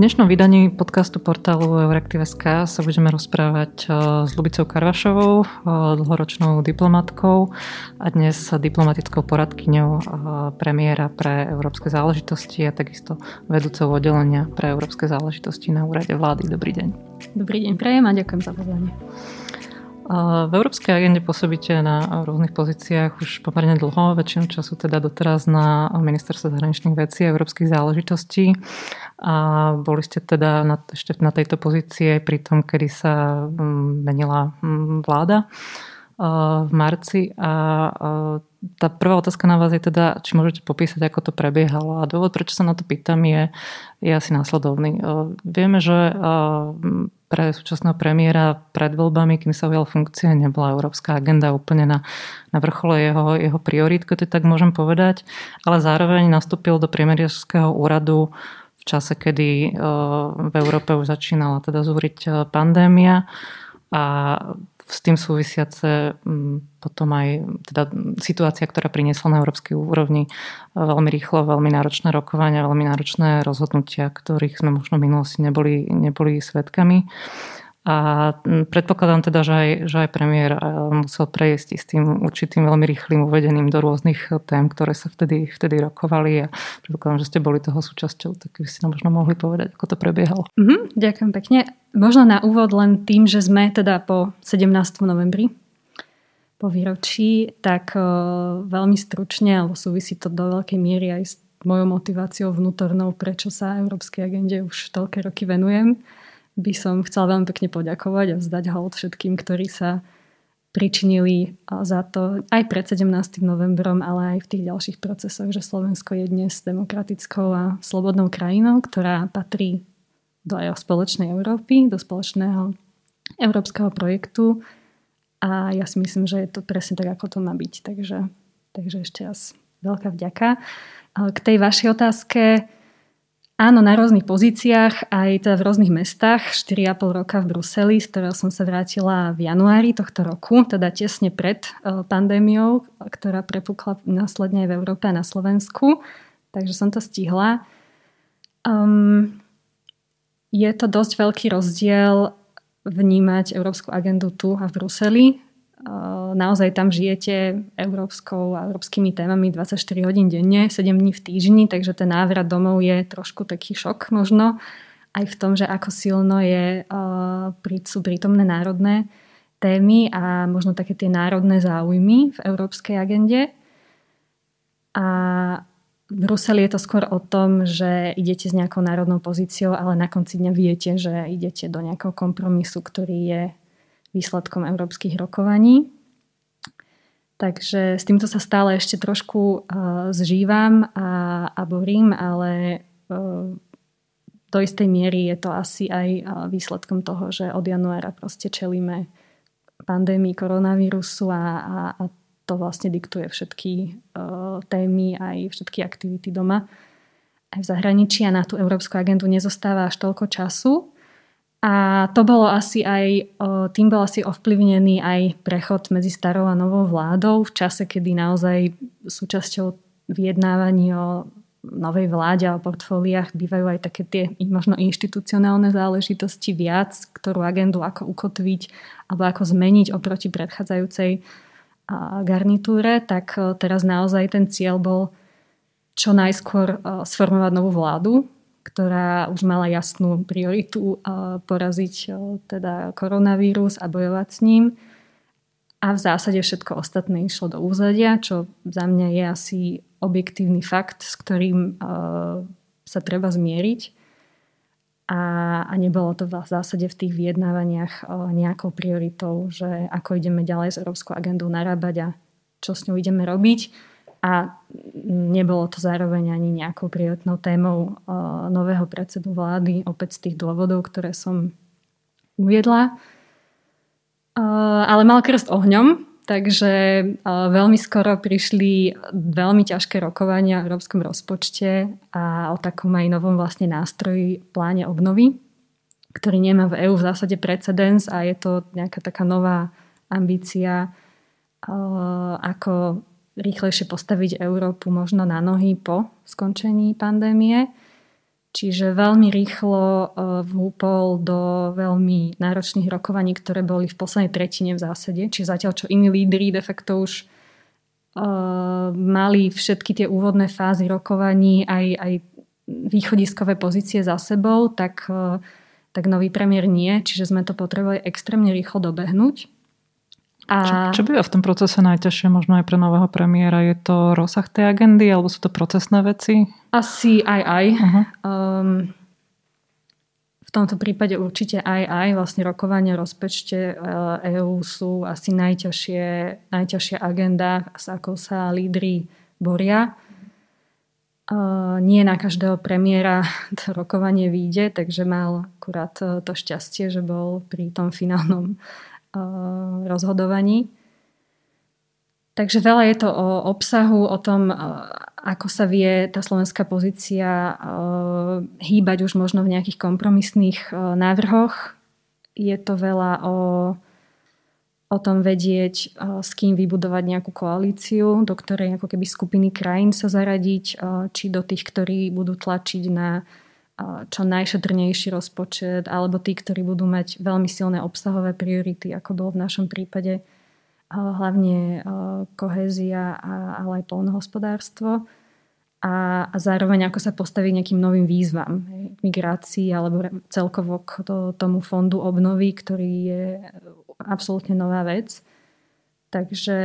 dnešnom vydaní podcastu portálu Euraktiv.sk sa budeme rozprávať e, s Lubicou Karvašovou, e, dlhoročnou diplomatkou a dnes diplomatickou poradkyňou e, premiéra pre európske záležitosti a takisto vedúcou oddelenia pre európske záležitosti na úrade vlády. Dobrý deň. Dobrý deň, prejem a ďakujem za pozvanie. V Európskej agende pôsobíte na rôznych pozíciách už pomerne dlho, väčšinu času teda doteraz na ministerstve zahraničných vecí a európskych záležitostí. A boli ste teda na, ešte na tejto pozícii aj pri tom, kedy sa mm, menila mm, vláda v marci. A tá prvá otázka na vás je teda, či môžete popísať, ako to prebiehalo. A dôvod, prečo sa na to pýtam, je, je asi následovný. Vieme, že pre súčasného premiéra pred voľbami, kým sa ujal funkcie, nebola európska agenda úplne na, na vrchole jeho, jeho priorít, keď to tak môžem povedať, ale zároveň nastúpil do premiérského úradu v čase, kedy e, v Európe už začínala teda zúriť e, pandémia a s tým súvisiace potom aj teda situácia, ktorá priniesla na európskej úrovni e, veľmi rýchlo, veľmi náročné rokovania, veľmi náročné rozhodnutia, ktorých sme možno v minulosti neboli, neboli svetkami. A predpokladám teda, že aj, že aj premiér e, musel prejsť s tým určitým veľmi rýchlým uvedením do rôznych tém, ktoré sa vtedy, vtedy rokovali a predpokladám, že ste boli toho súčasťou, tak by ste nám možno mohli povedať, ako to prebiehalo. Mm-hmm, ďakujem pekne. Možno na úvod len tým, že sme teda po 17. novembri, po výročí, tak uh, veľmi stručne, alebo súvisí to do veľkej miery aj s mojou motiváciou vnútornou, prečo sa Európskej agende už toľké roky venujem by som chcela veľmi pekne poďakovať a vzdať hold všetkým, ktorí sa pričinili za to aj pred 17. novembrom, ale aj v tých ďalších procesoch, že Slovensko je dnes demokratickou a slobodnou krajinou, ktorá patrí do aj spoločnej Európy, do spoločného európskeho projektu a ja si myslím, že je to presne tak, ako to má byť. Takže, takže ešte raz veľká vďaka. K tej vašej otázke Áno, na rôznych pozíciách, aj teda v rôznych mestách, 4,5 roka v Bruseli, z ktorého som sa vrátila v januári tohto roku, teda tesne pred e, pandémiou, ktorá prepukla následne aj v Európe a na Slovensku. Takže som to stihla. Um, je to dosť veľký rozdiel vnímať európsku agendu tu a v Bruseli naozaj tam žijete európskou a európskymi témami 24 hodín denne, 7 dní v týždni, takže ten návrat domov je trošku taký šok možno aj v tom, že ako silno je, sú prítomné národné témy a možno také tie národné záujmy v európskej agende. A v Bruseli je to skôr o tom, že idete s nejakou národnou pozíciou, ale na konci dňa viete, že idete do nejakého kompromisu, ktorý je výsledkom európskych rokovaní. Takže s týmto sa stále ešte trošku uh, zžívam a, a borím, ale uh, do istej miery je to asi aj uh, výsledkom toho, že od januára proste čelíme pandémii koronavírusu a, a, a to vlastne diktuje všetky uh, témy aj všetky aktivity doma aj v zahraničí a na tú európsku agendu nezostáva až toľko času. A to bolo asi aj, tým bol asi ovplyvnený aj prechod medzi starou a novou vládou v čase, kedy naozaj súčasťou vyjednávaní o novej vláde a o portfóliách bývajú aj také tie možno inštitucionálne záležitosti viac, ktorú agendu ako ukotviť alebo ako zmeniť oproti predchádzajúcej garnitúre, tak teraz naozaj ten cieľ bol čo najskôr sformovať novú vládu, ktorá už mala jasnú prioritu poraziť teda koronavírus a bojovať s ním. A v zásade všetko ostatné išlo do úzadia, čo za mňa je asi objektívny fakt, s ktorým sa treba zmieriť. A, a nebolo to v zásade v tých vyjednávaniach nejakou prioritou, že ako ideme ďalej s Európskou agendou narábať a čo s ňou ideme robiť a nebolo to zároveň ani nejakou prioritnou témou nového predsedu vlády, opäť z tých dôvodov, ktoré som uviedla. Ale mal krst ohňom, takže veľmi skoro prišli veľmi ťažké rokovania o európskom rozpočte a o takom aj novom vlastne nástroji pláne obnovy, ktorý nemá v EÚ v zásade precedens a je to nejaká taká nová ambícia, ako rýchlejšie postaviť Európu možno na nohy po skončení pandémie. Čiže veľmi rýchlo uh, vhúpol do veľmi náročných rokovaní, ktoré boli v poslednej tretine v zásade. Čiže zatiaľ, čo iní lídry de facto už uh, mali všetky tie úvodné fázy rokovaní, aj, aj východiskové pozície za sebou, tak, uh, tak nový premiér nie. Čiže sme to potrebovali extrémne rýchlo dobehnúť. A... Čo, čo býva v tom procese najťažšie možno aj pre nového premiéra? Je to rozsah tej agendy alebo sú to procesné veci? Asi aj aj. Uh-huh. Um, v tomto prípade určite aj aj. Vlastne rokovania rozpečte EÚ e sú asi najťažšie, najťažšia agenda, s akou sa lídry boria. Uh, nie na každého premiéra to rokovanie vyjde, takže mal akurát to šťastie, že bol pri tom finálnom Eh, rozhodovaní. Takže veľa je to o obsahu, o tom, eh, ako sa vie tá slovenská pozícia eh, hýbať už možno v nejakých kompromisných návrhoch. Je to veľa o, o tom vedieť, s kým vybudovať nejakú koalíciu, do ktorej ako keby skupiny krajín sa zaradiť, či do tých, ktorí budú tlačiť na čo najšetrnejší rozpočet, alebo tí, ktorí budú mať veľmi silné obsahové priority, ako bolo v našom prípade hlavne kohézia, ale aj polnohospodárstvo. A, a zároveň ako sa postaviť nejakým novým výzvam, migrácii alebo celkovo k to, tomu fondu obnovy, ktorý je absolútne nová vec. Takže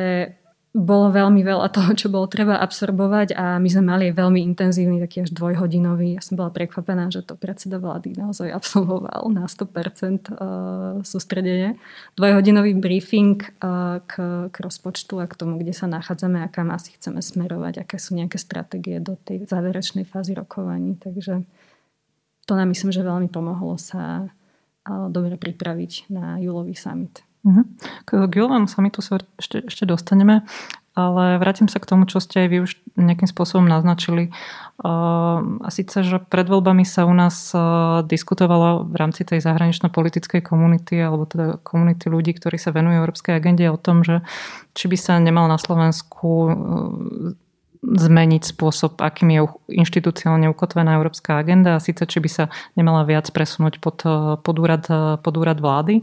bolo veľmi veľa toho, čo bolo treba absorbovať a my sme mali veľmi intenzívny, taký až dvojhodinový. Ja som bola prekvapená, že to predseda vlády naozaj absolvoval na 100% uh, sústredenie. Dvojhodinový briefing uh, k, k rozpočtu a k tomu, kde sa nachádzame a kam asi chceme smerovať, aké sú nejaké stratégie do tej záverečnej fázy rokovaní. Takže to nám myslím, že veľmi pomohlo sa uh, dobre pripraviť na júlový summit. Uh-huh. K Gilovému samitu sa ešte, ešte dostaneme, ale vrátim sa k tomu, čo ste aj vy už nejakým spôsobom naznačili. Uh, a síce, že pred voľbami sa u nás uh, diskutovalo v rámci tej zahranično-politickej komunity alebo teda komunity ľudí, ktorí sa venujú európskej agende o tom, že či by sa nemal na Slovensku uh, zmeniť spôsob, akým je inštitucionálne ukotvená európska agenda a síce, či by sa nemala viac presunúť pod, pod, úrad, pod úrad vlády.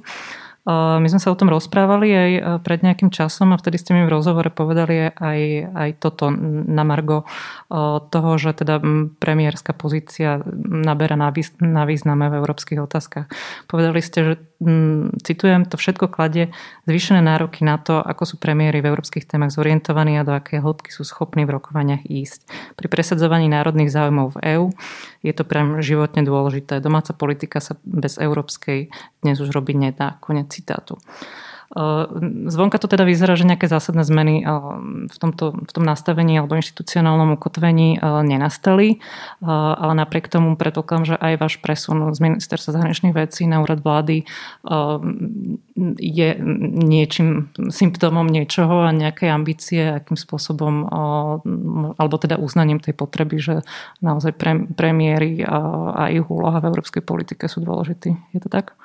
My sme sa o tom rozprávali aj e, pred nejakým časom a vtedy ste mi v rozhovore povedali aj, aj toto na Margo e, toho, že teda premiérska pozícia naberá na význame v európskych otázkach. Povedali ste, že citujem, to všetko kladie zvýšené nároky na to, ako sú premiéry v európskych témach zorientovaní a do aké hĺbky sú schopní v rokovaniach ísť. Pri presadzovaní národných záujmov v EÚ je to pre životne dôležité. Domáca politika sa bez európskej dnes už robiť nedá. Konec citátu. Zvonka to teda vyzerá, že nejaké zásadné zmeny v, tomto, v tom nastavení alebo inštitucionálnom ukotvení nenastali, ale napriek tomu predpokladám, že aj váš presun z ministerstva zahraničných vecí na úrad vlády je niečím, symptómom niečoho a nejakej ambície, akým spôsobom, alebo teda uznaním tej potreby, že naozaj premiéry a ich úloha v európskej politike sú dôležití. Je to tak?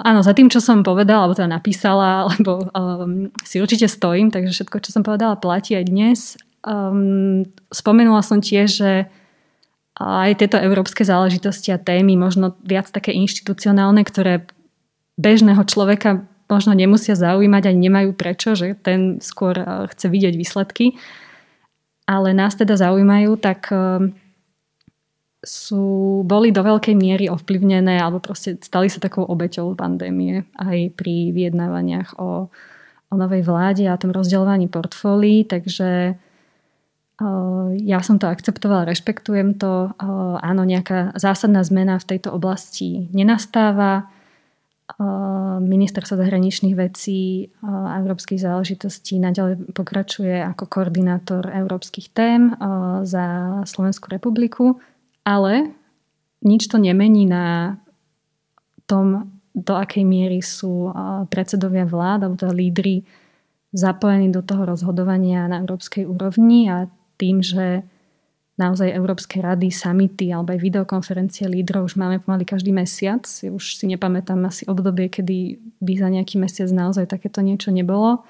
Áno, za tým, čo som povedala, alebo teda napísala, alebo um, si určite stojím, takže všetko, čo som povedala, platí aj dnes. Um, spomenula som tiež, že aj tieto európske záležitosti a témy, možno viac také inštitucionálne, ktoré bežného človeka možno nemusia zaujímať ani nemajú prečo, že ten skôr chce vidieť výsledky, ale nás teda zaujímajú, tak um, sú, boli do veľkej miery ovplyvnené alebo proste stali sa takou obeťou pandémie aj pri vyjednávaniach o, o novej vláde a tom rozdeľovaní portfólií, takže uh, ja som to akceptovala, rešpektujem to. Uh, áno, nejaká zásadná zmena v tejto oblasti nenastáva. Uh, ministerstvo zahraničných vecí a európskych záležitostí naďalej pokračuje ako koordinátor európskych tém za Slovenskú republiku ale nič to nemení na tom, do akej miery sú predsedovia vlád alebo teda lídry zapojení do toho rozhodovania na európskej úrovni a tým, že naozaj Európske rady, samity alebo aj videokonferencie lídrov už máme pomaly každý mesiac. Už si nepamätám asi obdobie, kedy by za nejaký mesiac naozaj takéto niečo nebolo.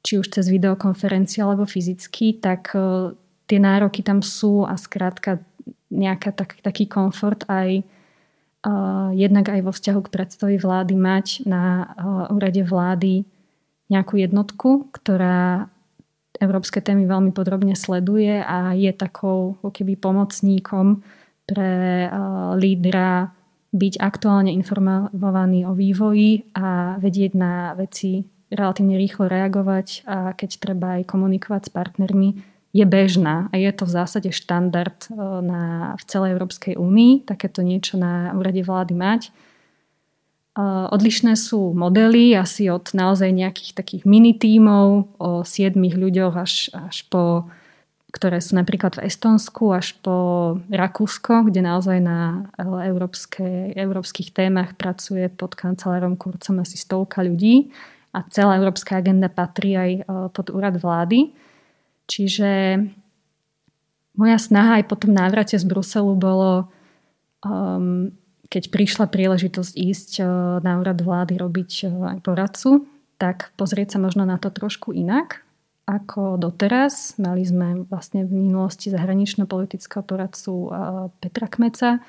Či už cez videokonferenciu alebo fyzicky, tak e, tie nároky tam sú a skrátka nejaká tak, taký komfort aj uh, jednak aj vo vzťahu k predstavi vlády mať na uh, úrade vlády nejakú jednotku, ktorá európske témy veľmi podrobne sleduje a je takou keby pomocníkom pre uh, lídra byť aktuálne informovaný o vývoji a vedieť na veci relatívne rýchlo reagovať a keď treba aj komunikovať s partnermi, je bežná a je to v zásade štandard e, na, v celej Európskej únii, takéto niečo na úrade vlády mať. E, odlišné sú modely asi od naozaj nejakých takých mini tímov o siedmých ľuďoch až, až po ktoré sú napríklad v Estonsku až po Rakúsko, kde naozaj na európske, európskych témach pracuje pod kancelárom Kurcom asi stovka ľudí a celá európska agenda patrí aj pod úrad vlády. Čiže moja snaha aj po tom návrate z Bruselu bolo, um, keď prišla príležitosť ísť uh, na úrad vlády robiť uh, aj poradcu, tak pozrieť sa možno na to trošku inak ako doteraz. Mali sme vlastne v minulosti zahranično-politického poradcu uh, Petra Kmeca,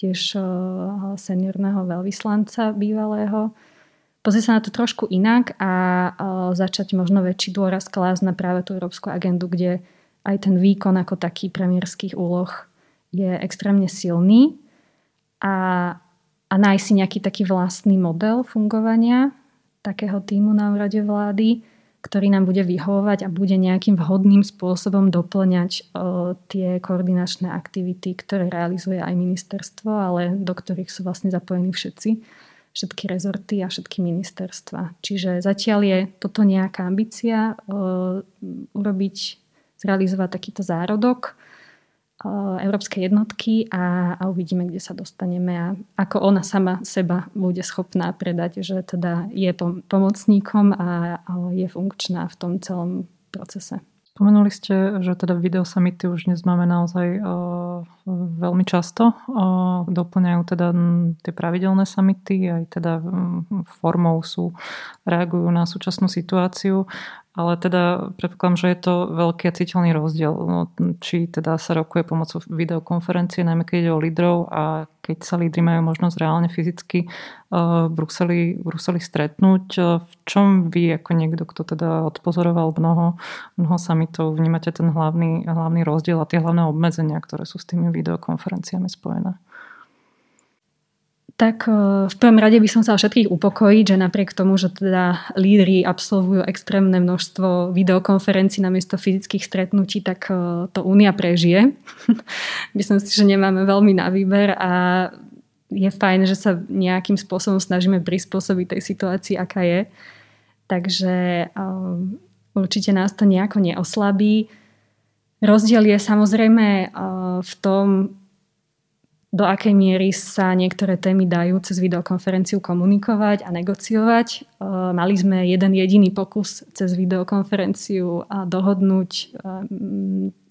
tiež uh, seniorného veľvyslanca bývalého, pozrieť sa na to trošku inak a začať možno väčší dôraz klásť na práve tú európsku agendu, kde aj ten výkon ako taký premiérských úloh je extrémne silný a, a nájsť si nejaký taký vlastný model fungovania takého týmu na úrade vlády, ktorý nám bude vyhovovať a bude nejakým vhodným spôsobom doplňať o, tie koordinačné aktivity, ktoré realizuje aj ministerstvo, ale do ktorých sú vlastne zapojení všetci všetky rezorty a všetky ministerstva. Čiže zatiaľ je toto nejaká ambícia uh, urobiť, zrealizovať takýto zárodok uh, európskej jednotky a, a uvidíme, kde sa dostaneme a ako ona sama seba bude schopná predať, že teda je pomocníkom a, a je funkčná v tom celom procese. Spomenuli ste, že teda videosamity už dnes máme naozaj uh, veľmi často. Doplňajú teda tie pravidelné samity, aj teda formou sú, reagujú na súčasnú situáciu ale teda predpokladám, že je to veľký a citeľný rozdiel, no, či teda sa rokuje pomocou videokonferencie, najmä keď ide o lídrov a keď sa lídry majú možnosť reálne fyzicky v, Bruseli, v Bruseli stretnúť. V čom vy ako niekto, kto teda odpozoroval mnoho, mnoho samitov, vnímate ten hlavný, hlavný rozdiel a tie hlavné obmedzenia, ktoré sú s tými videokonferenciami spojené? Tak e, v prvom rade by som sa všetkých upokojiť, že napriek tomu, že teda lídry absolvujú extrémne množstvo videokonferencií namiesto fyzických stretnutí, tak e, to Únia prežije. Myslím si, že nemáme veľmi na výber a je fajn, že sa nejakým spôsobom snažíme prispôsobiť tej situácii, aká je. Takže um, určite nás to nejako neoslabí. Rozdiel je samozrejme uh, v tom, do akej miery sa niektoré témy dajú cez videokonferenciu komunikovať a negociovať. E, mali sme jeden jediný pokus cez videokonferenciu a dohodnúť e,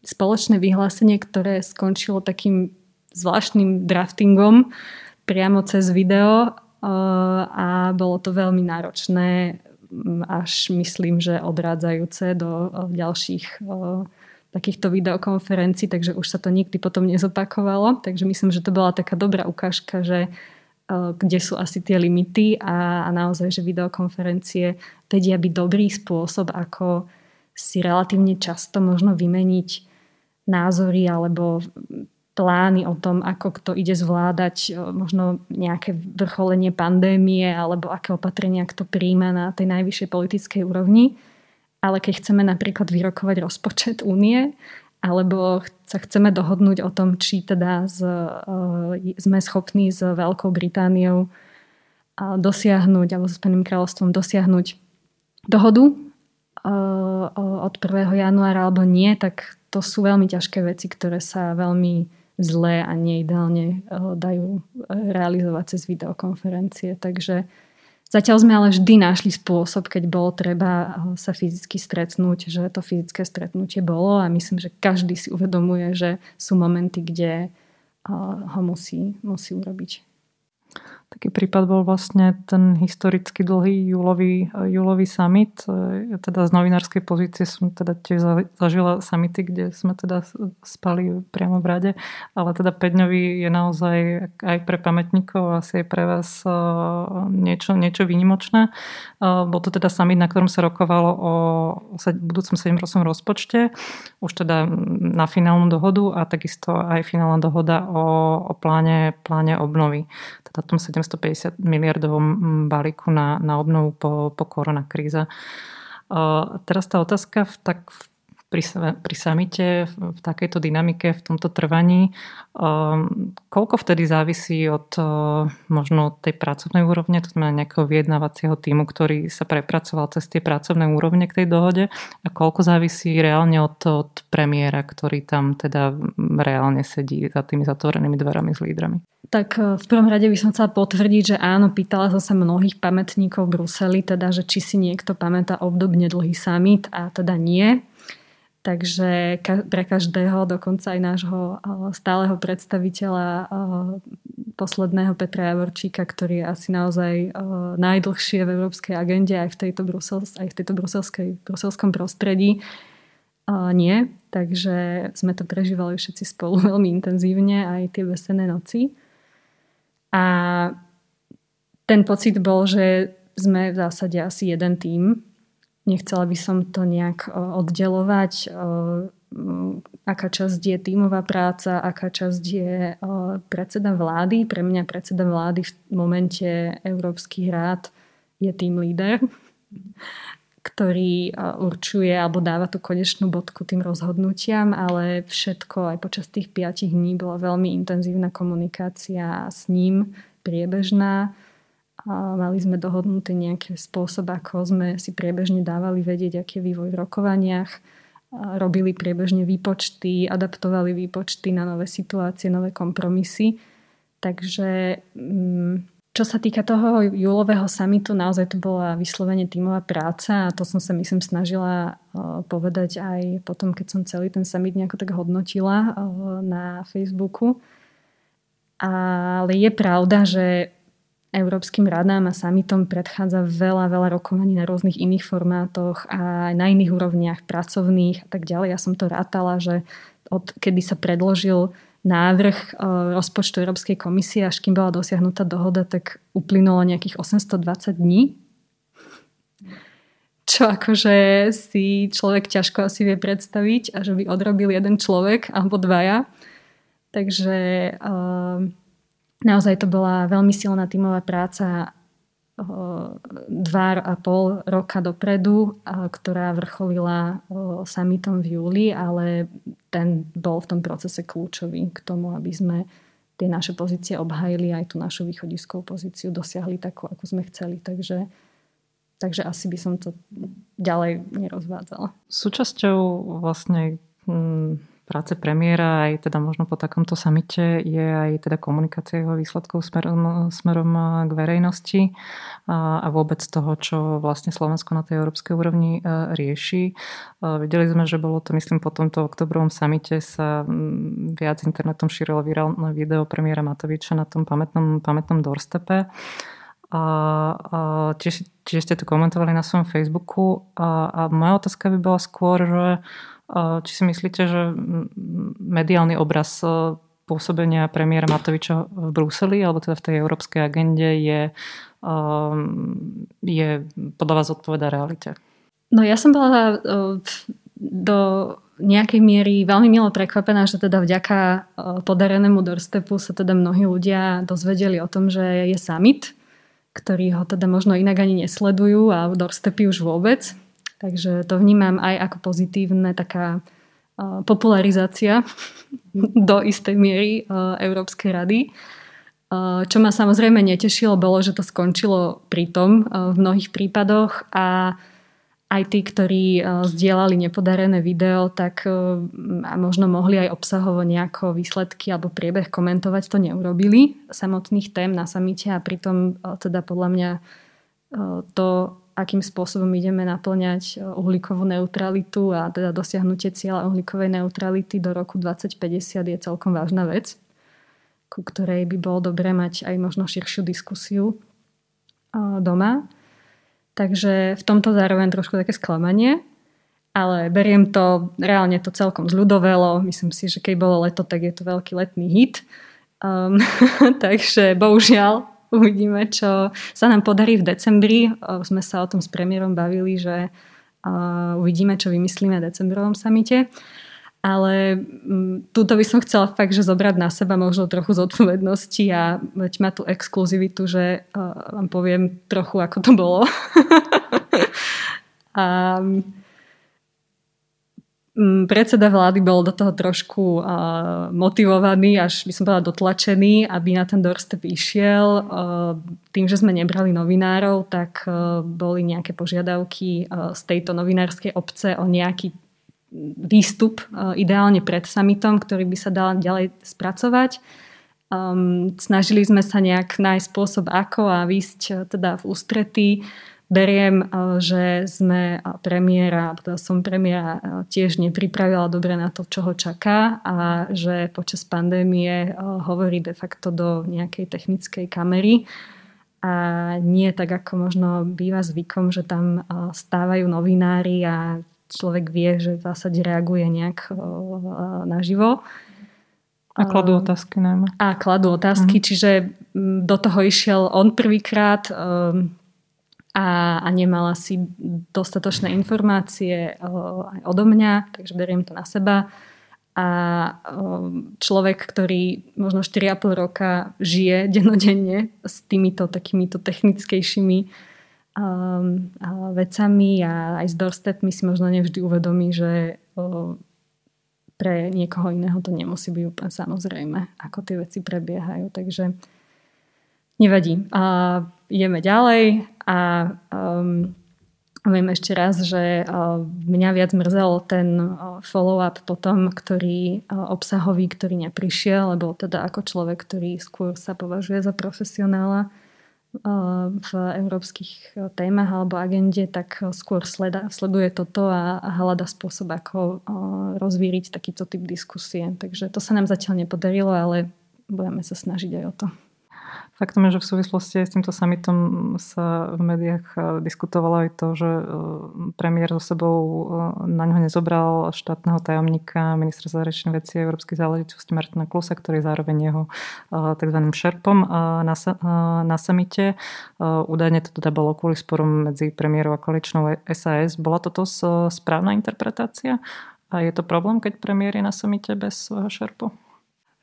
spoločné vyhlásenie, ktoré skončilo takým zvláštnym draftingom priamo cez video e, a bolo to veľmi náročné, až myslím, že odrádzajúce do ďalších takýchto videokonferencií, takže už sa to nikdy potom nezopakovalo. Takže myslím, že to bola taká dobrá ukážka, že e, kde sú asi tie limity a, a naozaj, že videokonferencie vedia byť dobrý spôsob, ako si relatívne často možno vymeniť názory alebo plány o tom, ako kto ide zvládať e, možno nejaké vrcholenie pandémie alebo aké opatrenia kto príjma na tej najvyššej politickej úrovni ale keď chceme napríklad vyrokovať rozpočet únie, alebo sa chceme dohodnúť o tom, či teda z, uh, sme schopní s Veľkou Britániou uh, dosiahnuť, alebo so Spojeným kráľovstvom dosiahnuť dohodu uh, od 1. januára alebo nie, tak to sú veľmi ťažké veci, ktoré sa veľmi zlé a neideálne dajú realizovať cez videokonferencie. Takže Zatiaľ sme ale vždy našli spôsob, keď bolo treba eh, sa fyzicky stretnúť, že to fyzické stretnutie bolo a myslím, že každý si uvedomuje, že sú momenty, kde eh, ho musí, musí urobiť. Taký prípad bol vlastne ten historicky dlhý júlový, júlový summit. Ja teda z novinárskej pozície som teda tiež zažila summity, kde sme teda spali priamo v rade, ale teda 5 je naozaj aj pre pamätníkov, asi aj pre vás niečo, niečo výnimočné. Bol to teda summit, na ktorom sa rokovalo o budúcom 7 rozpočte, už teda na finálnu dohodu a takisto aj finálna dohoda o, o pláne, pláne obnovy. Teda tom 7 750 miliardovom balíku na, na obnovu po, po koronakríze. Teraz tá otázka v, tak v pri, pri samite, v takejto dynamike, v tomto trvaní. Um, koľko vtedy závisí od uh, možno tej pracovnej úrovne, to znamená nejakého vyjednávacieho týmu, ktorý sa prepracoval cez tie pracovné úrovne k tej dohode a koľko závisí reálne od, od premiéra, ktorý tam teda reálne sedí za tými zatvorenými dverami s lídrami? Tak uh, v prvom rade by som chcela potvrdiť, že áno, pýtala som sa mnohých pamätníkov v Bruseli, teda, že či si niekto pamätá obdobne dlhý summit a teda nie. Takže pre každého, dokonca aj nášho stáleho predstaviteľa posledného Petra Javorčíka, ktorý je asi naozaj najdlhšie v európskej agende aj v tejto, Brusel, aj v tejto bruselskej, bruselskom prostredí, nie. Takže sme to prežívali všetci spolu veľmi intenzívne, aj tie vesené noci. A ten pocit bol, že sme v zásade asi jeden tým, Nechcela by som to nejak oddelovať, aká časť je tímová práca, aká časť je predseda vlády. Pre mňa predseda vlády v momente Európskych rád je tým líder, ktorý určuje alebo dáva tú konečnú bodku tým rozhodnutiam, ale všetko aj počas tých piatich dní bola veľmi intenzívna komunikácia s ním, priebežná a mali sme dohodnutý nejaký spôsob, ako sme si priebežne dávali vedieť, aký je vývoj v rokovaniach. A robili priebežne výpočty, adaptovali výpočty na nové situácie, nové kompromisy. Takže mm, čo sa týka toho júlového samitu, naozaj to bola vyslovene tímová práca a to som sa myslím snažila povedať aj potom, keď som celý ten summit nejako tak hodnotila na Facebooku. Ale je pravda, že Európskym radám a samitom predchádza veľa, veľa rokovaní na rôznych iných formátoch a aj na iných úrovniach pracovných a tak ďalej. Ja som to rátala, že od kedy sa predložil návrh e, rozpočtu Európskej komisie, až kým bola dosiahnutá dohoda, tak uplynulo nejakých 820 dní. Čo akože si človek ťažko asi vie predstaviť a že by odrobil jeden človek alebo dvaja. Takže uh, Naozaj to bola veľmi silná tímová práca dva a pol roka dopredu, ktorá vrcholila summitom v júli, ale ten bol v tom procese kľúčový k tomu, aby sme tie naše pozície obhajili aj tú našu východiskovú pozíciu dosiahli takú, ako sme chceli. Takže, takže asi by som to ďalej nerozvádzala. Súčasťou vlastne hm, práce premiéra aj teda možno po takomto samite je aj teda komunikácia jeho výsledkov smerom, smerom k verejnosti a, a vôbec toho, čo vlastne Slovensko na tej európskej úrovni rieši. Videli sme, že bolo to, myslím, po tomto oktobrovom samite sa viac internetom šírilo virálne video premiéra Matoviča na tom pamätnom, pamätnom doorstepe. A, a tiež, tiež ste to komentovali na svojom Facebooku a, a moja otázka by bola skôr, že či si myslíte, že mediálny obraz e, pôsobenia premiéra Matoviča v Bruseli alebo teda v tej európskej agende je, e, je podľa vás odpoveda realite? No ja som bola e, do nejakej miery veľmi milo prekvapená, že teda vďaka podarenému doorstepu sa teda mnohí ľudia dozvedeli o tom, že je summit, ktorí ho teda možno inak ani nesledujú a doorstepy už vôbec. Takže to vnímam aj ako pozitívne taká popularizácia do istej miery Európskej rady. Čo ma samozrejme netešilo, bolo, že to skončilo pri tom v mnohých prípadoch a aj tí, ktorí zdieľali nepodarené video, tak a možno mohli aj obsahovo nejako výsledky alebo priebeh komentovať, to neurobili samotných tém na samite a pritom teda podľa mňa to akým spôsobom ideme naplňať e, uhlíkovú neutralitu a teda dosiahnutie cieľa uhlíkovej neutrality do roku 2050 je celkom vážna vec. ku ktorej by bolo dobré mať aj možno širšiu diskusiu doma. Takže v tomto zároveň trošku také sklamanie, ale beriem to, reálne to celkom zľudovelo. Myslím si, že keď bolo leto, tak je to veľký letný hit. Um, takže bohužiaľ uvidíme, čo sa nám podarí v decembri. Uh, sme sa o tom s premiérom bavili, že uh, uvidíme, čo vymyslíme v decembrovom samite. Ale um, túto by som chcela fakt, že zobrať na seba možno trochu zodpovednosti a mať ma tú exkluzivitu, že uh, vám poviem trochu, ako to bolo. a Mm, predseda vlády bol do toho trošku uh, motivovaný, až by som povedala dotlačený, aby na ten doorstep išiel. Uh, tým, že sme nebrali novinárov, tak uh, boli nejaké požiadavky uh, z tejto novinárskej obce o nejaký výstup, uh, ideálne pred summitom, ktorý by sa dal ďalej spracovať. Um, snažili sme sa nejak nájsť spôsob ako a výsť uh, teda v ústretí. Beriem, eh, že sme premiéra, teda som premiéra eh, tiež nepripravila dobre na to, čo ho čaká a že počas pandémie eh, hovorí de facto do nejakej technickej kamery a nie tak, ako možno býva zvykom, že tam stávajú novinári a človek vie, že v zásade reaguje nejak naživo. A kladú otázky najmä. A kladú otázky, mm. čiže do toho išiel on prvýkrát. Um, a, a nemala si dostatočné informácie aj odo mňa, takže beriem to na seba. A človek, ktorý možno 4,5 roka žije denodenne s týmito takýmito technickejšími um, vecami a aj s doorstepmi si možno nevždy uvedomí, že pre niekoho iného to nemusí byť úplne samozrejme, ako tie veci prebiehajú. Takže nevadí. A ideme ďalej a um, ešte raz, že uh, mňa viac mrzel ten uh, follow-up potom, ktorý uh, obsahový, ktorý neprišiel, lebo teda ako človek, ktorý skôr sa považuje za profesionála v európskych témach alebo agende, tak skôr sleda, sleduje toto a, a hľada spôsob, ako rozvíriť takýto typ diskusie. Takže to sa nám zatiaľ nepodarilo, ale budeme sa snažiť aj o to. Faktom je, že v súvislosti s týmto summitom sa v médiách eh, diskutovalo aj to, že eh, premiér so sebou eh, na ňo nezobral štátneho tajomníka ministra zahraničných vecí a európskych záležitostí Martina Klusa, ktorý je zároveň jeho tzv. šerpom na, na samite. Údajne to teda bolo kvôli sporom medzi premiérov a koaličnou SAS. Bola toto správna interpretácia? A je to problém, keď premiér je na samite bez svojho šerpu?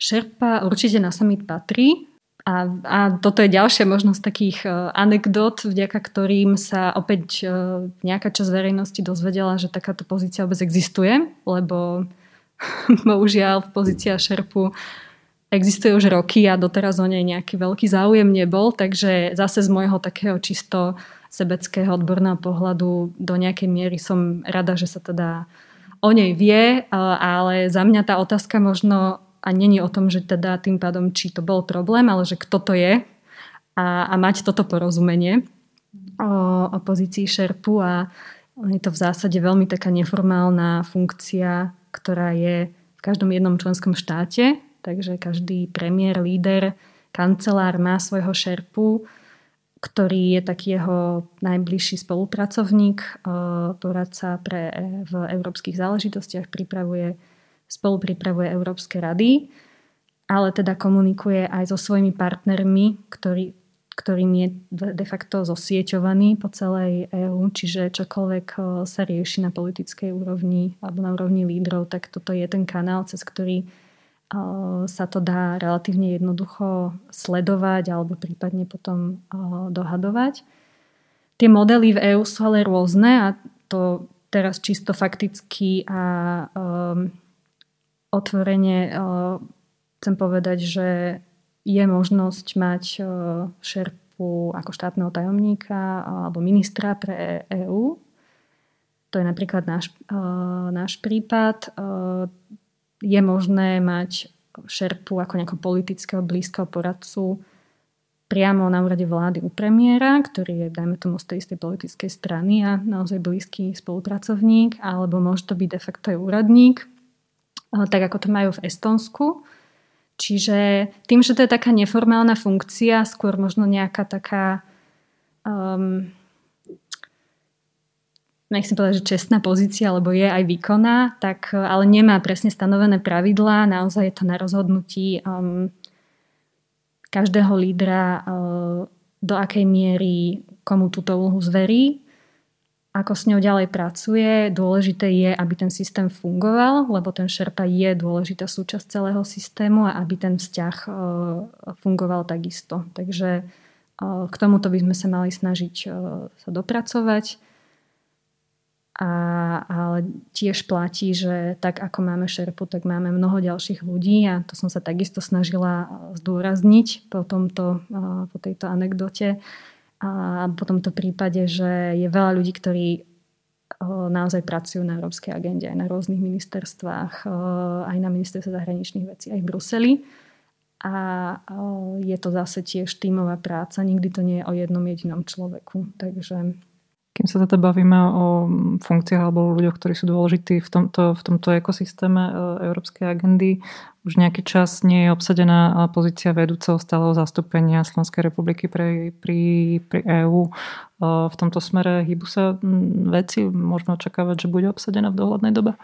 Šerpa určite na summit patrí, a, a toto je ďalšia možnosť takých uh, anekdot, vďaka ktorým sa opäť uh, nejaká časť verejnosti dozvedela, že takáto pozícia vôbec existuje, lebo bohužiaľ pozícia šerpu existuje už roky a doteraz o nej nejaký veľký záujem nebol, takže zase z môjho takého čisto sebeckého odborného pohľadu do nejakej miery som rada, že sa teda o nej vie, ale za mňa tá otázka možno a není o tom, že teda tým pádom, či to bol problém, ale že kto to je a, a mať toto porozumenie o, o pozícii šerpu. A je to v zásade veľmi taká neformálna funkcia, ktorá je v každom jednom členskom štáte, takže každý premiér, líder, kancelár má svojho šerpu, ktorý je taký jeho najbližší spolupracovník, poradca pre, v európskych záležitostiach, pripravuje spolu pripravuje Európske rady, ale teda komunikuje aj so svojimi partnermi, ktorý, ktorým je de facto zosieťovaný po celej EÚ, čiže čokoľvek eh, sa rieši na politickej úrovni alebo na úrovni lídrov, tak toto je ten kanál, cez ktorý eh, sa to dá relatívne jednoducho sledovať alebo prípadne potom eh, dohadovať. Tie modely v EÚ sú ale rôzne a to teraz čisto fakticky a um, otvorene eh, chcem povedať, že je možnosť mať eh, šerpu ako štátneho tajomníka alebo ministra pre EÚ. To je napríklad náš, eh, náš prípad. Je možné mať šerpu ako nejakého politického blízkeho poradcu priamo na úrade vlády u premiéra, ktorý je, dajme tomu, z tej istej politickej strany a naozaj blízky spolupracovník, alebo môže to byť de facto aj úradník, tak ako to majú v Estonsku. Čiže tým, že to je taká neformálna funkcia, skôr možno nejaká taká um, nechcem povedať, že čestná pozícia, lebo je aj výkonná, tak, ale nemá presne stanovené pravidlá, naozaj je to na rozhodnutí um, každého lídra, uh, do akej miery komu túto úlohu zverí ako s ňou ďalej pracuje. Dôležité je, aby ten systém fungoval, lebo ten šerpa je dôležitá súčasť celého systému a aby ten vzťah e, fungoval takisto. Takže e, k tomuto by sme sa mali snažiť e, sa dopracovať. A, ale tiež platí, že tak ako máme šerpu, tak máme mnoho ďalších ľudí a to som sa takisto snažila zdôrazniť po, tomto, po tejto anekdote a po tomto prípade, že je veľa ľudí, ktorí naozaj pracujú na európskej agende aj na rôznych ministerstvách, aj na ministerstve zahraničných vecí, aj v Bruseli. A je to zase tiež tímová práca, nikdy to nie je o jednom jedinom človeku. Takže kým sa teda bavíme o funkciách alebo ľuďoch, ktorí sú dôležití v tomto, v tomto ekosystéme e, európskej agendy, už nejaký čas nie je obsadená pozícia vedúceho stáleho zastúpenia Slovenskej republiky pre, pri, pri EÚ. E, v tomto smere hýbu sa veci, možno očakávať, že bude obsadená v dohľadnej dobe?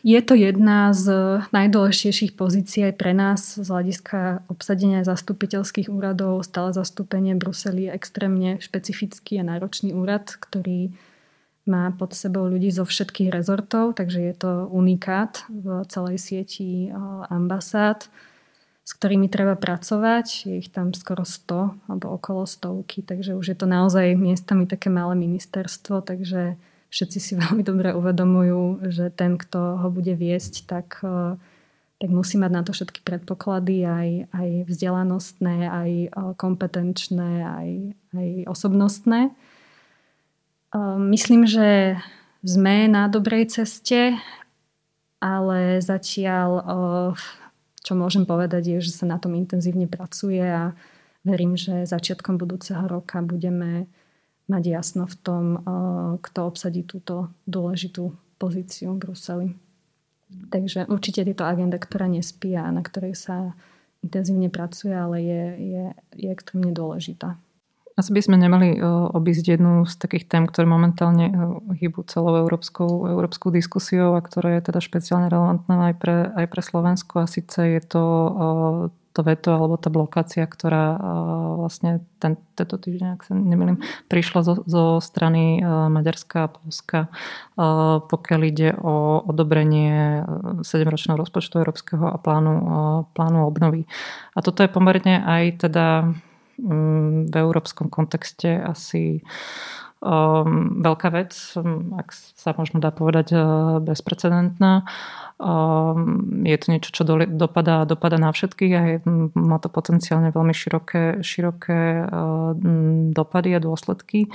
Je to jedna z najdôležitejších pozícií aj pre nás z hľadiska obsadenia zastupiteľských úradov. Stále zastúpenie Bruseli je extrémne špecifický a náročný úrad, ktorý má pod sebou ľudí zo všetkých rezortov, takže je to unikát v celej sieti ambasád, s ktorými treba pracovať. Je ich tam skoro 100 alebo okolo stovky, takže už je to naozaj miestami také malé ministerstvo, takže všetci si veľmi dobre uvedomujú, že ten, kto ho bude viesť, tak, e, tak musí mať na to všetky predpoklady, aj, aj vzdelanostné, aj e, kompetenčné, aj, aj osobnostné. E, myslím, že sme na dobrej ceste, ale zatiaľ, čo môžem povedať, je, že sa na tom intenzívne pracuje a verím, že začiatkom budúceho roka budeme mať jasno v tom, eh, kto obsadí túto dôležitú pozíciu v Bruseli. Takže určite je to agenda, ktorá nespí a na ktorej sa intenzívne pracuje, ale je, je, je extrémne dôležitá. Asi by sme nemali eh, obísť jednu z takých tém, ktoré momentálne eh, hýbu celou európskou, európskou diskusiou a ktorá je teda špeciálne relevantná aj pre, aj pre Slovensko a síce je to to veto alebo tá blokácia, ktorá vlastne ten, tento týždeň, ak sa nemýlim, prišla zo, zo strany Maďarska a Polska, pokiaľ ide o odobrenie 7-ročného rozpočtu európskeho a plánu, plánu obnovy. A toto je pomerne aj teda v európskom kontexte asi um, veľká vec, ak sa možno dá povedať bezprecedentná. Um, je to niečo, čo do, dopadá, dopadá na všetkých a je, má to potenciálne veľmi široké, široké uh, dopady a dôsledky.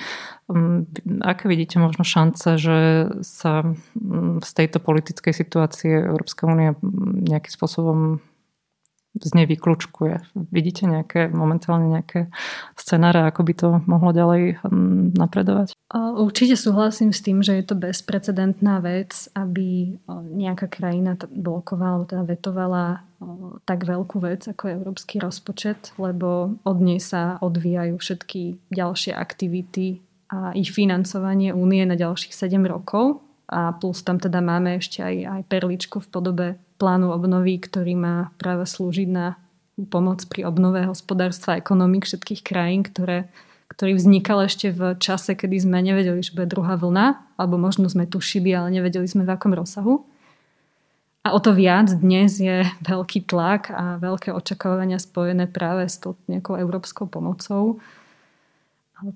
Um, aké vidíte možno šance, že sa z tejto politickej situácie Európska únia nejakým spôsobom z nej vyklúčkuje. Vidíte nejaké, momentálne nejaké scenáre, ako by to mohlo ďalej hm, napredovať? Určite súhlasím s tým, že je to bezprecedentná vec, aby nejaká krajina blokovala teda vetovala tak veľkú vec, ako je európsky rozpočet, lebo od nej sa odvíjajú všetky ďalšie aktivity a ich financovanie únie na ďalších 7 rokov a plus tam teda máme ešte aj, aj perličku v podobe plánu obnovy, ktorý má práve slúžiť na pomoc pri obnove hospodárstva a ekonomik všetkých krajín, ktoré, ktorý vznikal ešte v čase, kedy sme nevedeli, že bude druhá vlna, alebo možno sme tušili, ale nevedeli sme v akom rozsahu. A o to viac dnes je veľký tlak a veľké očakávania spojené práve s tou nejakou európskou pomocou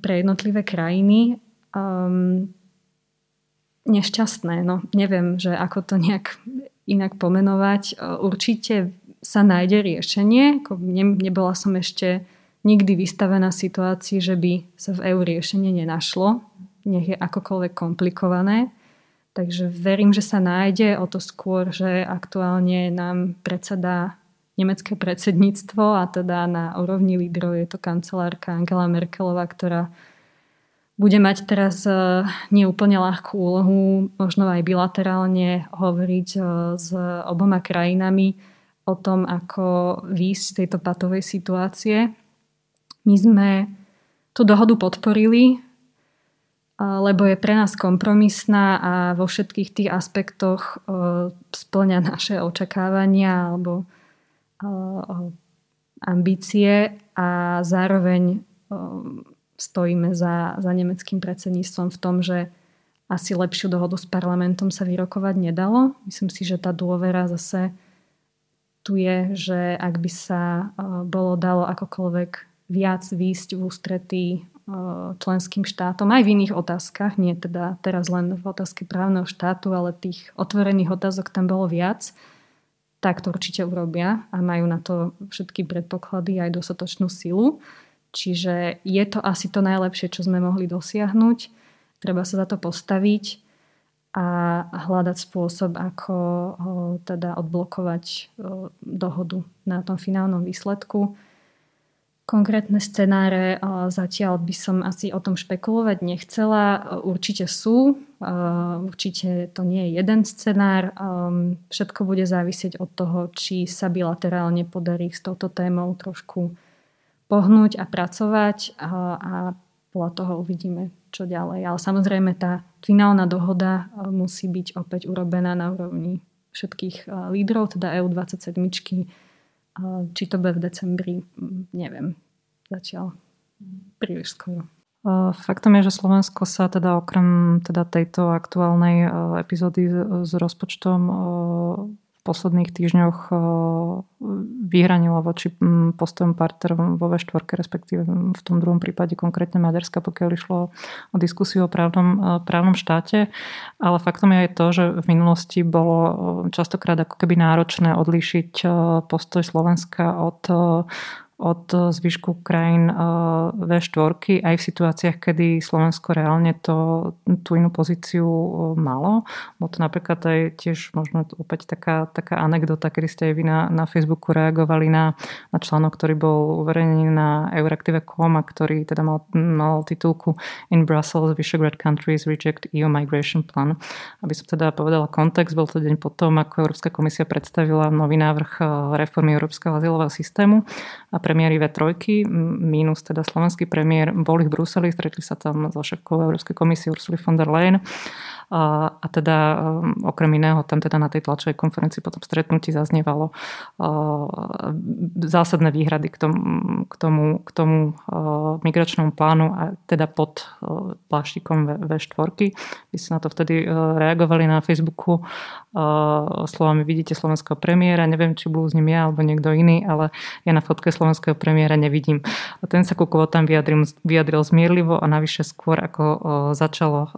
pre jednotlivé krajiny. Um, nešťastné. No, neviem, že ako to nejak inak pomenovať. E, určite sa nájde riešenie. Nebola som ešte nikdy vystavená situácii, že by sa v EU riešenie nenašlo. Nech je akokoľvek komplikované. Takže verím, že sa nájde o to skôr, že aktuálne nám predseda nemecké predsedníctvo a teda na úrovni lídrov je to kancelárka Angela Merkelová, ktorá bude mať teraz e, neúplne ľahkú úlohu, možno aj bilaterálne hovoriť e, s oboma krajinami o tom, ako výjsť z tejto patovej situácie. My sme tú dohodu podporili, lebo je pre nás kompromisná a vo všetkých tých aspektoch splňa naše očakávania alebo ambície a zároveň stojíme za, za nemeckým predsedníctvom v tom, že asi lepšiu dohodu s parlamentom sa vyrokovať nedalo. Myslím si, že tá dôvera zase tu je, že ak by sa bolo dalo akokoľvek viac výjsť v ústretí členským štátom, aj v iných otázkach, nie teda teraz len v otázke právneho štátu, ale tých otvorených otázok tam bolo viac, tak to určite urobia a majú na to všetky predpoklady aj dostatočnú silu. Čiže je to asi to najlepšie, čo sme mohli dosiahnuť. Treba sa za to postaviť a hľadať spôsob, ako teda odblokovať dohodu na tom finálnom výsledku. Konkrétne scenáre zatiaľ by som asi o tom špekulovať nechcela. Určite sú, určite to nie je jeden scenár. Všetko bude závisieť od toho, či sa bilaterálne podarí s touto témou trošku pohnúť a pracovať a podľa toho uvidíme, čo ďalej. Ale samozrejme tá finálna dohoda musí byť opäť urobená na úrovni všetkých lídrov, teda EU27 či to bude v decembri, neviem. Zatiaľ príliš skoro. Faktom je, že Slovensko sa teda okrem teda tejto aktuálnej epizódy s rozpočtom posledných týždňoch vyhranilo voči postojom partnerom vo V4, respektíve v tom druhom prípade konkrétne Maďarska, pokiaľ išlo o diskusiu o právnom, právnom štáte. Ale faktom je aj to, že v minulosti bolo častokrát ako keby náročné odlíšiť postoj Slovenska od od zvyšku krajín eh, V4 aj v situáciách, kedy Slovensko reálne to, tú inú pozíciu eh, malo. Bolo to napríklad aj tiež možno opäť taká, taká anekdota, kedy ste aj vy na, na Facebooku reagovali na, na článok, ktorý bol uverejnený na Euraktive.com a ktorý teda mal, mal titulku In Brussels, Visegrad countries reject EU migration plan. Aby som teda povedala kontext, bol to deň potom, ako Európska komisia predstavila nový návrh eh, reformy Európskeho azylového systému a premiéry V3, mínus teda slovenský premiér, boli v Bruseli, stretli sa tam so šéfkou Európskej komisie Ursula von der Leyen a, a teda um, okrem iného tam teda na tej tlačovej konferencii potom stretnutí zaznievalo zásadné výhrady k tomu, k tomu, k tomu migračnému plánu a teda pod pláštikom V4. Vy ste na to vtedy reagovali na Facebooku slovami vidíte slovenského premiéra, neviem, či bol s ním ja alebo niekto iný, ale ja na fotke slovenského premiéra nevidím. A ten sa ku kvotám vyjadril, vyjadril zmierlivo a navyše skôr ako začalo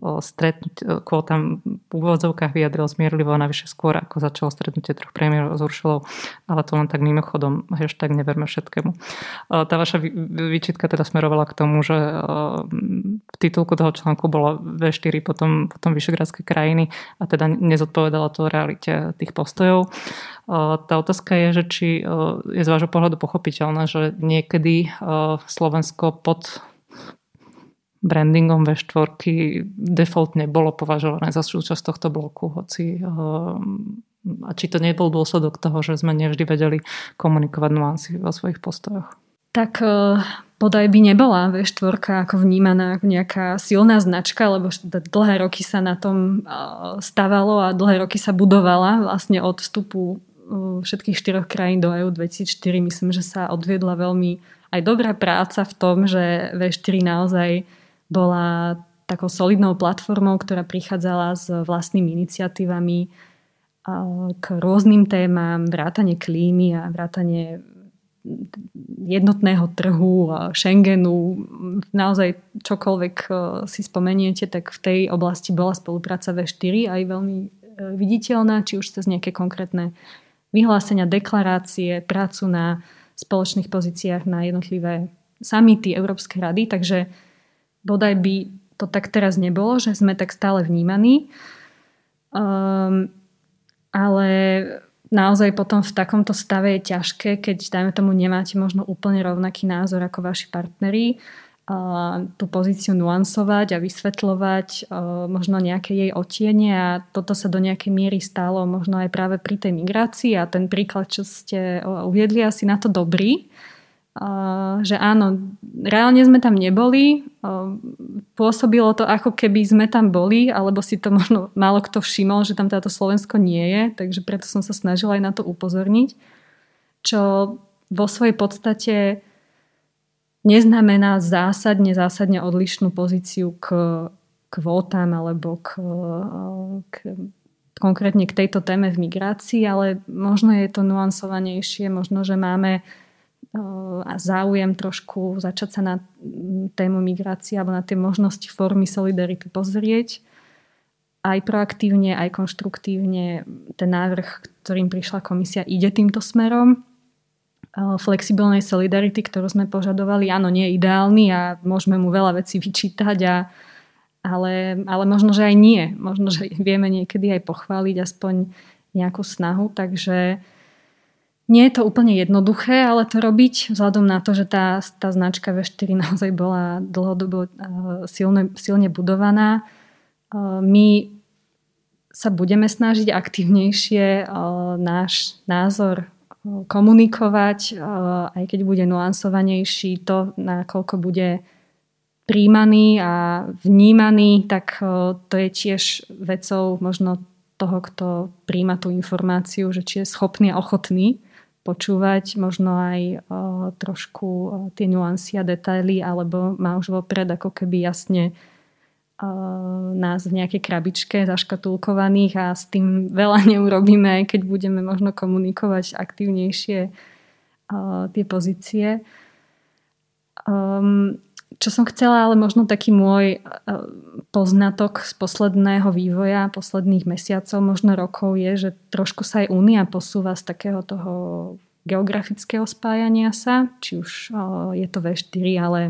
stretnúť, kvôtam v úvodzovkách vyjadril zmierlivo navyše skôr, ako začalo stretnutie troch premiérov s Uršulou, ale to len tak mimochodom, hashtag neverme všetkému. Tá vaša výčitka teda smerovala k tomu, že v titulku toho článku bolo V4 potom, potom Vyšegradské krajiny a teda nezodpovedala to realite tých postojov. Tá otázka je, že či je z vášho pohľadu pochopiteľné, že niekedy Slovensko pod brandingom V4 defaultne bolo považované za súčasť tohto bloku, hoci eh, a či to nebol dôsledok toho, že sme nevždy vedeli komunikovať nuancy vo svojich postojoch? Tak eh, podaj by nebola V4 ako vnímaná ako nejaká silná značka, lebo dlhé roky sa na tom eh, stavalo a dlhé roky sa budovala vlastne od vstupu všetkých štyroch krajín do EU 2004. Myslím, že sa odviedla veľmi aj dobrá práca v tom, že V4 naozaj bola takou solidnou platformou, ktorá prichádzala s vlastnými iniciatívami k rôznym témam, vrátanie klímy a vrátanie jednotného trhu, Schengenu, naozaj čokoľvek e, si spomeniete, tak v tej oblasti bola spolupráca V4 aj veľmi e, viditeľná, či už cez nejaké konkrétne vyhlásenia, deklarácie, prácu na spoločných pozíciách na jednotlivé samity Európskej rady, takže bodaj by to tak teraz nebolo, že sme tak stále vnímaní. Um, ale naozaj potom v takomto stave je ťažké, keď dajme tomu nemáte možno úplne rovnaký názor ako vaši partneri tú pozíciu nuansovať a vysvetľovať možno nejaké jej otiene a toto sa do nejakej miery stalo možno aj práve pri tej migrácii a ten príklad, čo ste uviedli, asi na to dobrý. Že áno, reálne sme tam neboli, pôsobilo to ako keby sme tam boli, alebo si to možno málo kto všimol, že tam táto Slovensko nie je, takže preto som sa snažila aj na to upozorniť, čo vo svojej podstate neznamená zásadne, zásadne odlišnú pozíciu k kvótam alebo k, k, konkrétne k tejto téme v migrácii, ale možno je to nuansovanejšie, možno, že máme záujem trošku začať sa na tému migrácie alebo na tie možnosti formy solidarity pozrieť aj proaktívne, aj konštruktívne. Ten návrh, ktorým prišla komisia, ide týmto smerom flexibilnej solidarity, ktorú sme požadovali, áno, nie je ideálny a môžeme mu veľa vecí vyčítať, a, ale, ale možno, že aj nie. Možno, že vieme niekedy aj pochváliť aspoň nejakú snahu, takže nie je to úplne jednoduché, ale to robiť vzhľadom na to, že tá, tá značka V4 naozaj bola dlhodobo silne, silne budovaná. My sa budeme snažiť aktívnejšie náš názor komunikovať, aj keď bude nuansovanejší, to, nakoľko bude príjmaný a vnímaný, tak to je tiež vecou možno toho, kto príjma tú informáciu, že či je schopný a ochotný počúvať možno aj trošku tie nuancy a detaily, alebo má už vopred ako keby jasne nás v nejakej krabičke zaškatulkovaných a s tým veľa neurobíme, aj keď budeme možno komunikovať aktívnejšie tie pozície. Um, čo som chcela, ale možno taký môj poznatok z posledného vývoja, posledných mesiacov, možno rokov je, že trošku sa aj Únia posúva z takého toho geografického spájania sa, či už je to V4, ale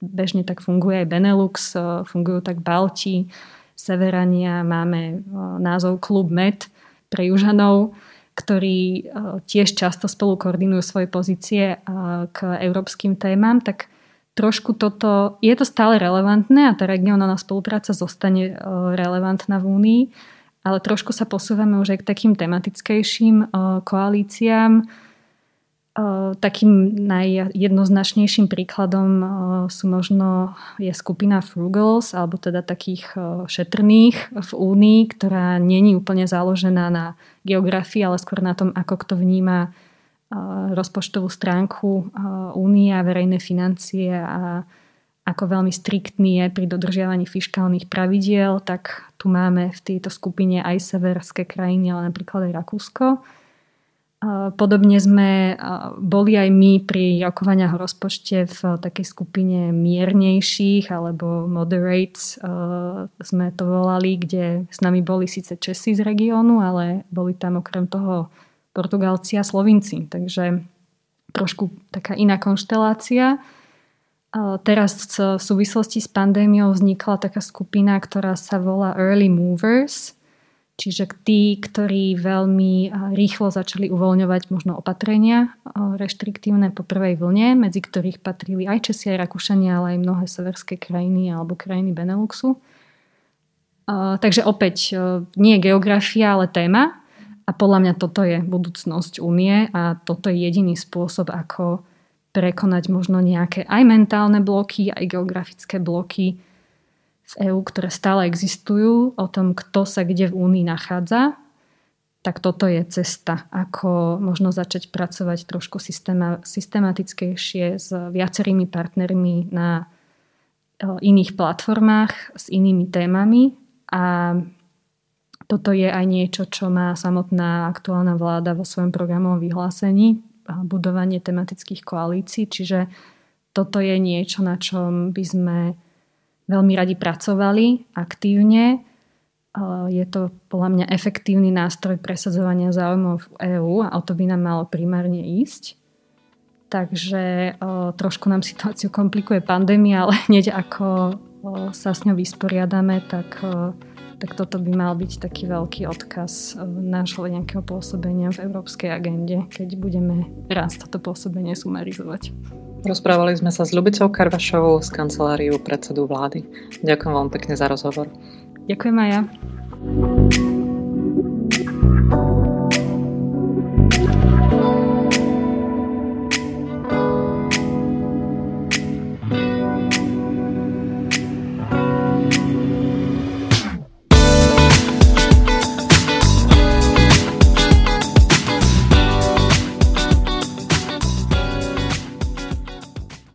bežne tak funguje aj Benelux, e, fungujú tak Balti, Severania, máme e, názov Klub Med pre Južanov, ktorí e, tiež často spolu koordinujú svoje pozície k európskym témam, tak trošku toto, je to stále relevantné a tá regionálna spolupráca zostane relevantná v Únii, ale trošku sa posúvame už aj k takým tematickejším koalíciám, Takým najjednoznačnejším príkladom sú možno je skupina Frugals, alebo teda takých šetrných v Únii, ktorá není úplne založená na geografii, ale skôr na tom, ako kto vníma rozpočtovú stránku Únie a verejné financie a ako veľmi striktný je pri dodržiavaní fiskálnych pravidiel, tak tu máme v tejto skupine aj severské krajiny, ale napríklad aj Rakúsko. Podobne sme boli aj my pri rokovaniach o rozpočte v takej skupine miernejších alebo moderates sme to volali, kde s nami boli síce Česi z regiónu, ale boli tam okrem toho Portugalci a Slovinci. Takže trošku taká iná konštelácia. Teraz v súvislosti s pandémiou vznikla taká skupina, ktorá sa volá Early Movers – Čiže tí, ktorí veľmi rýchlo začali uvoľňovať možno opatrenia reštriktívne po prvej vlne, medzi ktorých patrili aj Česi, aj Rakúšania, ale aj mnohé severské krajiny alebo krajiny Beneluxu. Takže opäť nie geografia, ale téma. A podľa mňa toto je budúcnosť únie a toto je jediný spôsob, ako prekonať možno nejaké aj mentálne bloky, aj geografické bloky, v EÚ, ktoré stále existujú, o tom, kto sa kde v Únii nachádza, tak toto je cesta, ako možno začať pracovať trošku systéma, systematickejšie s viacerými partnermi na iných platformách s inými témami. A toto je aj niečo, čo má samotná aktuálna vláda vo svojom programovom vyhlásení, budovanie tematických koalícií, čiže toto je niečo, na čom by sme veľmi radi pracovali aktívne. Je to podľa mňa efektívny nástroj presadzovania záujmov v EÚ a o to by nám malo primárne ísť. Takže trošku nám situáciu komplikuje pandémia, ale hneď ako sa s ňou vysporiadame, tak, tak toto by mal byť taký veľký odkaz nášho nejakého pôsobenia v európskej agende, keď budeme raz toto pôsobenie sumarizovať. Rozprávali sme sa s Ľubicou Karvašovou z kanceláriu predsedu vlády. Ďakujem vám pekne za rozhovor. Ďakujem aj ja.